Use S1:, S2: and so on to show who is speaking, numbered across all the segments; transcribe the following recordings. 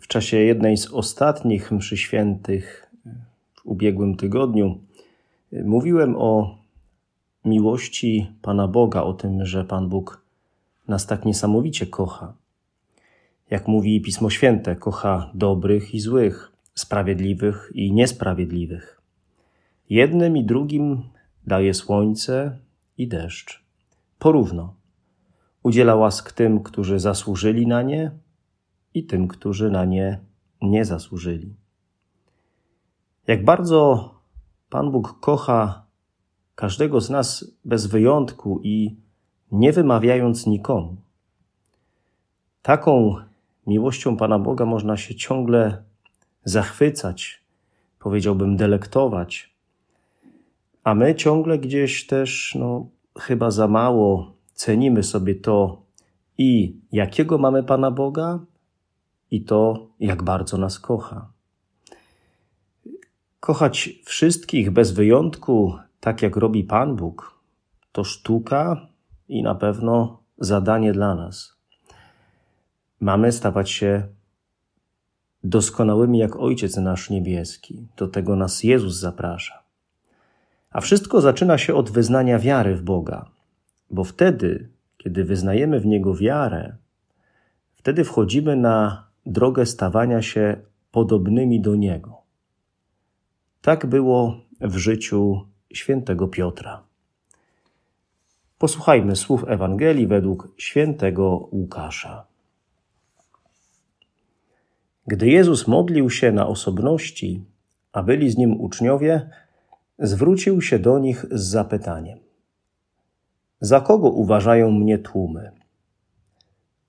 S1: w czasie jednej z ostatnich mszy świętych w ubiegłym tygodniu mówiłem o miłości Pana Boga, o tym, że Pan Bóg nas tak niesamowicie kocha. Jak mówi Pismo Święte, kocha dobrych i złych, sprawiedliwych i niesprawiedliwych. Jednym i drugim daje słońce i deszcz. Porówno. Udziela łask tym, którzy zasłużyli na nie i tym, którzy na nie nie zasłużyli. Jak bardzo Pan Bóg kocha każdego z nas bez wyjątku i nie wymawiając nikomu. Taką miłością Pana Boga można się ciągle zachwycać, powiedziałbym delektować, a my ciągle gdzieś też, no, chyba za mało cenimy sobie to i jakiego mamy Pana Boga, i to, jak bardzo nas kocha. Kochać wszystkich bez wyjątku, tak jak robi Pan Bóg, to sztuka i na pewno zadanie dla nas. Mamy stawać się doskonałymi jak Ojciec nasz niebieski. Do tego nas Jezus zaprasza. A wszystko zaczyna się od wyznania wiary w Boga, bo wtedy, kiedy wyznajemy w Niego wiarę, wtedy wchodzimy na drogę stawania się podobnymi do Niego. Tak było w życiu świętego Piotra. Posłuchajmy słów Ewangelii według świętego Łukasza. Gdy Jezus modlił się na osobności, a byli z nim uczniowie, zwrócił się do nich z zapytaniem: Za kogo uważają mnie tłumy?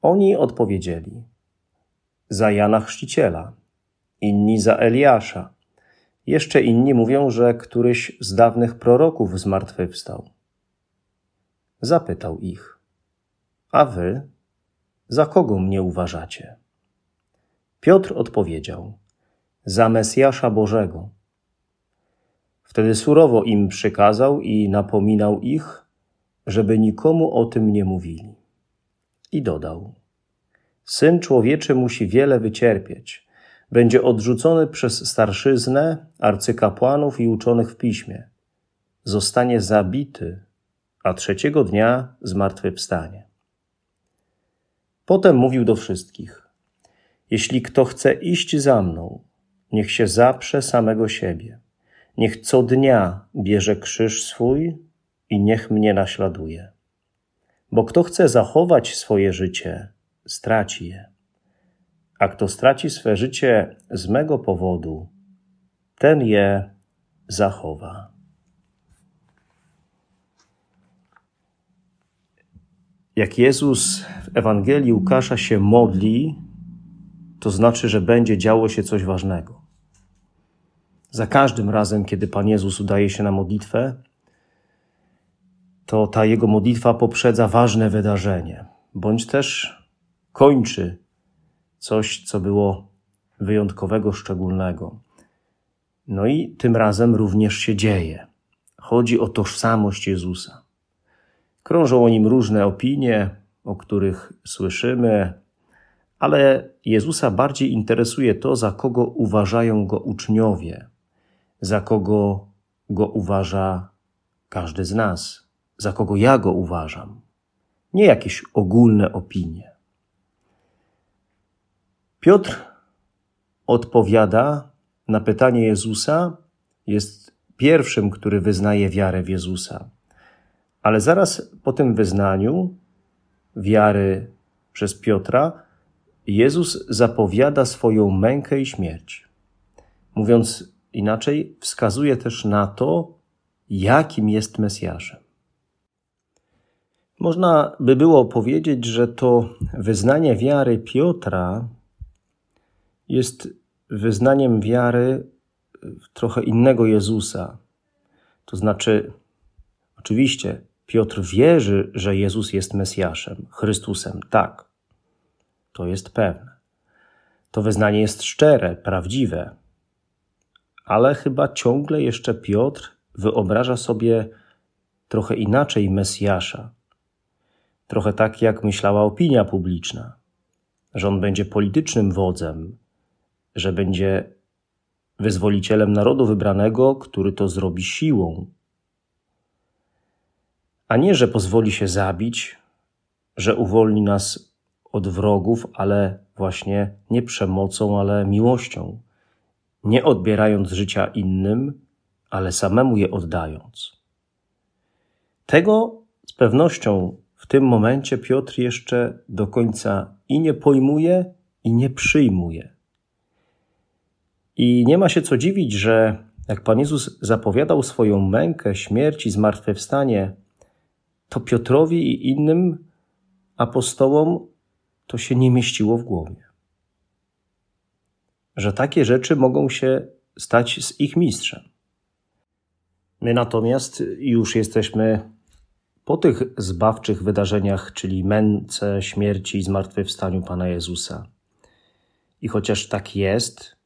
S1: Oni odpowiedzieli: za Jana Chrzciciela, inni za Eliasza. Jeszcze inni mówią, że któryś z dawnych proroków zmartwychwstał. Zapytał ich: A wy za kogo mnie uważacie? Piotr odpowiedział: Za Mesjasza Bożego. Wtedy surowo im przykazał i napominał ich, żeby nikomu o tym nie mówili. I dodał: Syn człowieczy musi wiele wycierpieć. Będzie odrzucony przez starszyznę, arcykapłanów i uczonych w piśmie. Zostanie zabity, a trzeciego dnia zmartwychwstanie. Potem mówił do wszystkich: Jeśli kto chce iść za mną, niech się zaprze samego siebie. Niech co dnia bierze krzyż swój i niech mnie naśladuje. Bo kto chce zachować swoje życie, straci je. A kto straci swe życie z mego powodu, ten je zachowa. Jak Jezus w Ewangelii Łukasza się modli, to znaczy, że będzie działo się coś ważnego. Za każdym razem, kiedy Pan Jezus udaje się na modlitwę, to ta jego modlitwa poprzedza ważne wydarzenie, bądź też kończy coś, co było wyjątkowego, szczególnego. No i tym razem również się dzieje. Chodzi o tożsamość Jezusa. Krążą o nim różne opinie, o których słyszymy, ale Jezusa bardziej interesuje to, za kogo uważają go uczniowie, za kogo go uważa każdy z nas, za kogo ja go uważam. Nie jakieś ogólne opinie. Piotr odpowiada na pytanie Jezusa, jest pierwszym, który wyznaje wiarę w Jezusa. Ale zaraz po tym wyznaniu wiary przez Piotra, Jezus zapowiada swoją mękę i śmierć. Mówiąc inaczej, wskazuje też na to, jakim jest Mesjaszem. Można by było powiedzieć, że to wyznanie wiary Piotra jest wyznaniem wiary w trochę innego Jezusa. To znaczy, oczywiście, Piotr wierzy, że Jezus jest Mesjaszem, Chrystusem. Tak, to jest pewne. To wyznanie jest szczere, prawdziwe, ale chyba ciągle jeszcze Piotr wyobraża sobie trochę inaczej Mesjasza. Trochę tak, jak myślała opinia publiczna, że on będzie politycznym wodzem, że będzie wyzwolicielem narodu wybranego, który to zrobi siłą. A nie, że pozwoli się zabić, że uwolni nas od wrogów, ale właśnie nie przemocą, ale miłością, nie odbierając życia innym, ale samemu je oddając. Tego z pewnością w tym momencie Piotr jeszcze do końca i nie pojmuje, i nie przyjmuje. I nie ma się co dziwić, że jak Pan Jezus zapowiadał swoją mękę, śmierć i zmartwychwstanie, to Piotrowi i innym apostołom to się nie mieściło w głowie. Że takie rzeczy mogą się stać z ich mistrzem. My natomiast już jesteśmy po tych zbawczych wydarzeniach, czyli męce, śmierci i zmartwychwstaniu Pana Jezusa. I chociaż tak jest,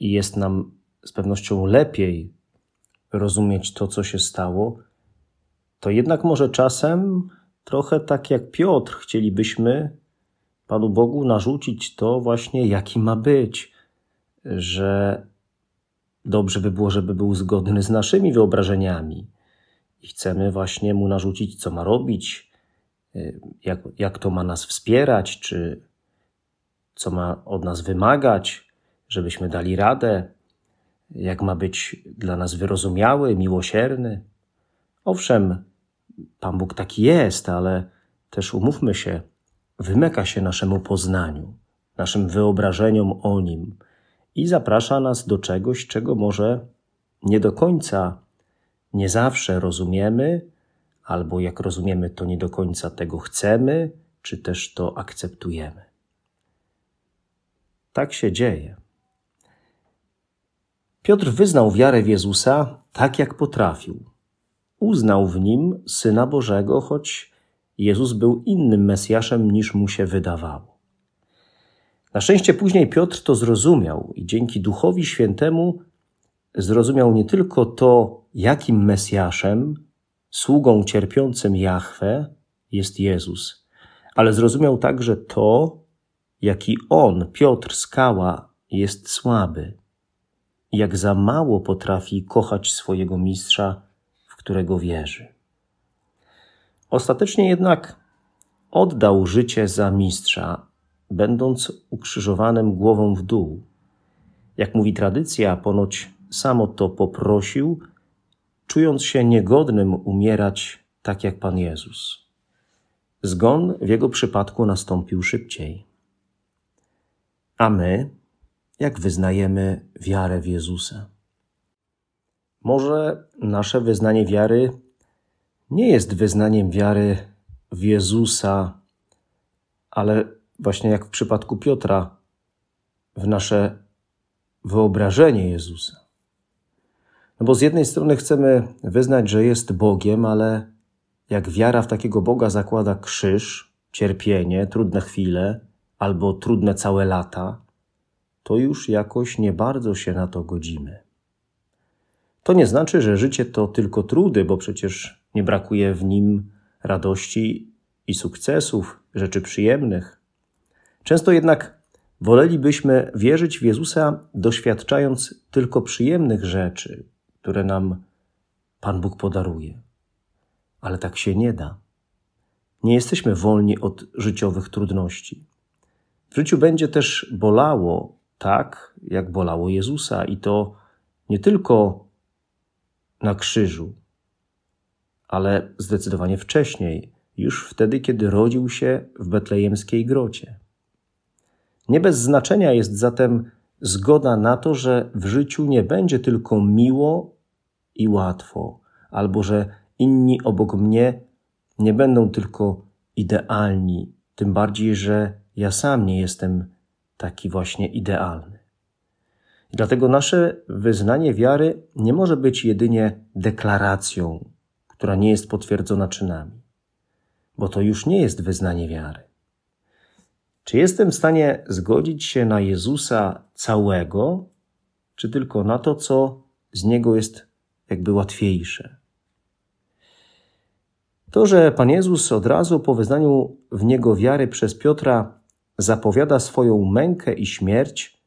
S1: i jest nam z pewnością lepiej rozumieć to, co się stało, to jednak może czasem trochę tak jak Piotr chcielibyśmy Panu Bogu narzucić to właśnie, jaki ma być, że dobrze by było, żeby był zgodny z naszymi wyobrażeniami. I chcemy właśnie mu narzucić, co ma robić, y, jak, jak to ma nas wspierać, czy co ma od nas wymagać, żebyśmy dali radę, jak ma być dla nas wyrozumiały, miłosierny. Owszem, Pan Bóg taki jest, ale też umówmy się, wymyka się naszemu poznaniu, naszym wyobrażeniom o Nim i zaprasza nas do czegoś, czego może nie do końca nie zawsze rozumiemy, albo jak rozumiemy, to nie do końca tego chcemy, czy też to akceptujemy. Tak się dzieje. Piotr wyznał wiarę w Jezusa tak, jak potrafił. Uznał w nim syna Bożego, choć Jezus był innym Mesjaszem niż mu się wydawało. Na szczęście później Piotr to zrozumiał i dzięki Duchowi Świętemu zrozumiał nie tylko to, jakim Mesjaszem, sługą cierpiącym Jahwe jest Jezus, ale zrozumiał także to, jaki on, Piotr Skała, jest słaby, jak za mało potrafi kochać swojego mistrza, w którego wierzy. Ostatecznie jednak oddał życie za mistrza, będąc ukrzyżowanym głową w dół. Jak mówi tradycja, ponoć samo to poprosił, czując się niegodnym umierać tak jak Pan Jezus. Zgon w jego przypadku nastąpił szybciej. A my, jak wyznajemy wiarę w Jezusa? Może nasze wyznanie wiary nie jest wyznaniem wiary w Jezusa, ale właśnie jak w przypadku Piotra, w nasze wyobrażenie Jezusa. No bo z jednej strony chcemy wyznać, że jest Bogiem, ale jak wiara w takiego Boga zakłada krzyż, cierpienie, trudne chwile albo trudne całe lata, to już jakoś nie bardzo się na to godzimy. To nie znaczy, że życie to tylko trudy, bo przecież nie brakuje w nim radości i sukcesów, rzeczy przyjemnych. Często jednak wolelibyśmy wierzyć w Jezusa, doświadczając tylko przyjemnych rzeczy, które nam Pan Bóg podaruje. Ale tak się nie da. Nie jesteśmy wolni od życiowych trudności. W życiu będzie też bolało tak, jak bolało Jezusa, i to nie tylko na krzyżu, ale zdecydowanie wcześniej, już wtedy, kiedy rodził się w betlejemskiej grocie. Nie bez znaczenia jest zatem zgoda na to, że w życiu nie będzie tylko miło i łatwo, albo że inni obok mnie nie będą tylko idealni, tym bardziej, że ja sam nie jestem taki właśnie idealny. Dlatego nasze wyznanie wiary nie może być jedynie deklaracją, która nie jest potwierdzona czynami, bo to już nie jest wyznanie wiary. Czy jestem w stanie zgodzić się na Jezusa całego, czy tylko na to, co z niego jest jakby łatwiejsze? To, że Pan Jezus od razu po wyznaniu w niego wiary przez Piotra zapowiada swoją mękę i śmierć,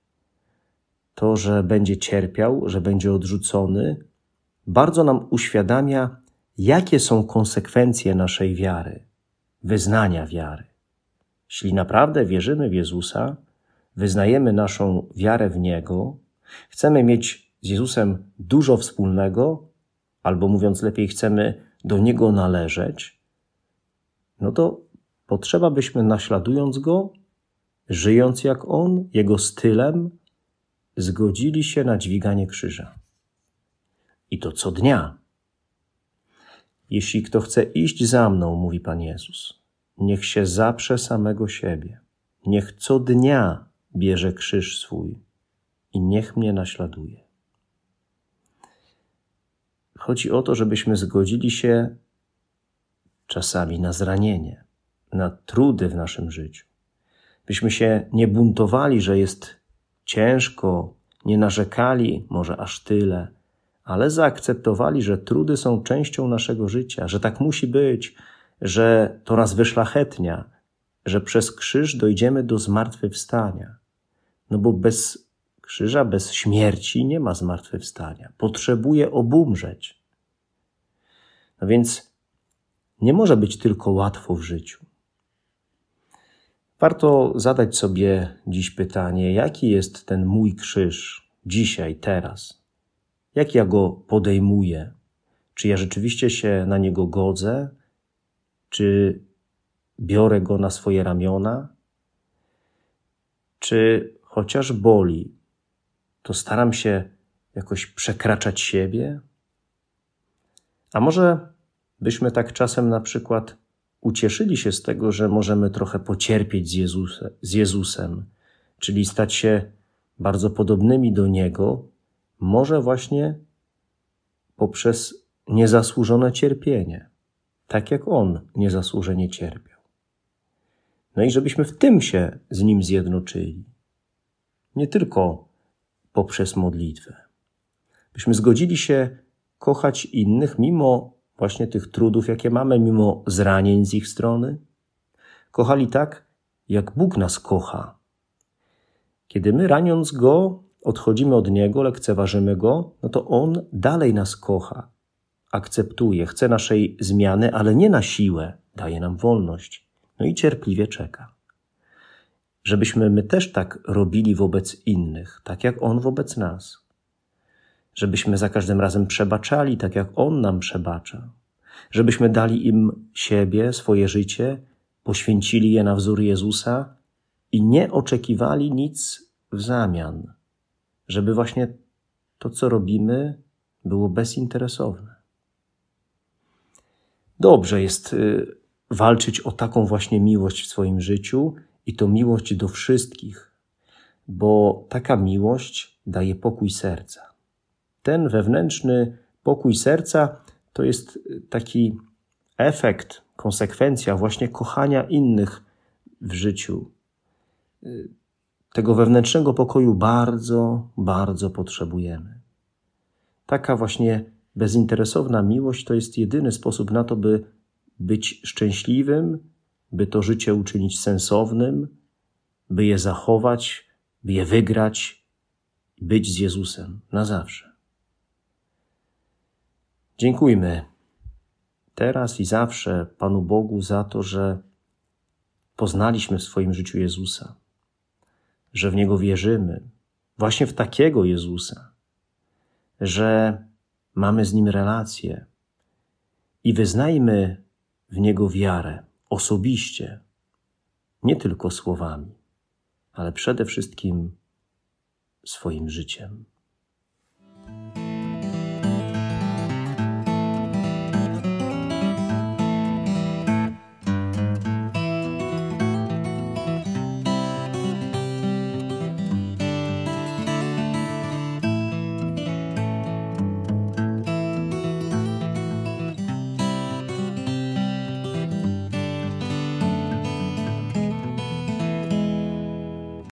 S1: to, że będzie cierpiał, że będzie odrzucony, bardzo nam uświadamia, jakie są konsekwencje naszej wiary, wyznania wiary. Jeśli naprawdę wierzymy w Jezusa, wyznajemy naszą wiarę w Niego, chcemy mieć z Jezusem dużo wspólnego, albo mówiąc lepiej, chcemy do Niego należeć, no to potrzeba byśmy naśladując Go, żyjąc jak On, Jego stylem, zgodzili się na dźwiganie krzyża. I to co dnia. Jeśli kto chce iść za mną, mówi Pan Jezus, niech się zaprze samego siebie. Niech co dnia bierze krzyż swój i niech mnie naśladuje. Chodzi o to, żebyśmy zgodzili się czasami na zranienie, na trudy w naszym życiu. Byśmy się nie buntowali, że jest ciężko, nie narzekali może aż tyle, ale zaakceptowali, że trudy są częścią naszego życia, że tak musi być, że to nas wyszlachetnia, że przez krzyż dojdziemy do zmartwychwstania. No bo bez krzyża, bez śmierci nie ma zmartwychwstania. Potrzebuje obumrzeć. No więc nie może być tylko łatwo w życiu. Warto zadać sobie dziś pytanie, jaki jest ten mój krzyż dzisiaj, teraz? Jak ja go podejmuję? Czy ja rzeczywiście się na niego godzę? Czy biorę go na swoje ramiona? Czy chociaż boli, to staram się jakoś przekraczać siebie? A może byśmy tak czasem na przykład ucieszyli się z tego, że możemy trochę pocierpieć z, z Jezusem, czyli stać się bardzo podobnymi do Niego, może właśnie poprzez niezasłużone cierpienie, tak jak On niezasłużenie cierpiał. No i żebyśmy w tym się z Nim zjednoczyli. Nie tylko poprzez modlitwę. Byśmy zgodzili się kochać innych mimo właśnie tych trudów, jakie mamy, mimo zranień z ich strony. Kochali tak, jak Bóg nas kocha. Kiedy my raniąc Go, odchodzimy od Niego, lekceważymy Go, no to On dalej nas kocha, akceptuje, chce naszej zmiany, ale nie na siłę, daje nam wolność, no i cierpliwie czeka. Żebyśmy my też tak robili wobec innych, tak jak On wobec nas żebyśmy za każdym razem przebaczali, tak jak On nam przebacza, żebyśmy dali im siebie, swoje życie, poświęcili je na wzór Jezusa i nie oczekiwali nic w zamian, żeby właśnie to, co robimy, było bezinteresowne. Dobrze jest y, walczyć o taką właśnie miłość w swoim życiu i to miłość do wszystkich, bo taka miłość daje pokój serca ten wewnętrzny pokój serca to jest taki efekt, konsekwencja właśnie kochania innych w życiu. Tego wewnętrznego pokoju bardzo, bardzo potrzebujemy. Taka właśnie bezinteresowna miłość to jest jedyny sposób na to, by być szczęśliwym, by to życie uczynić sensownym, by je zachować, by je wygrać, być z Jezusem na zawsze. Dziękujmy teraz i zawsze Panu Bogu za to, że poznaliśmy w swoim życiu Jezusa, że w Niego wierzymy, właśnie w takiego Jezusa, że mamy z Nim relację i wyznajmy w Niego wiarę osobiście, nie tylko słowami, ale przede wszystkim swoim życiem.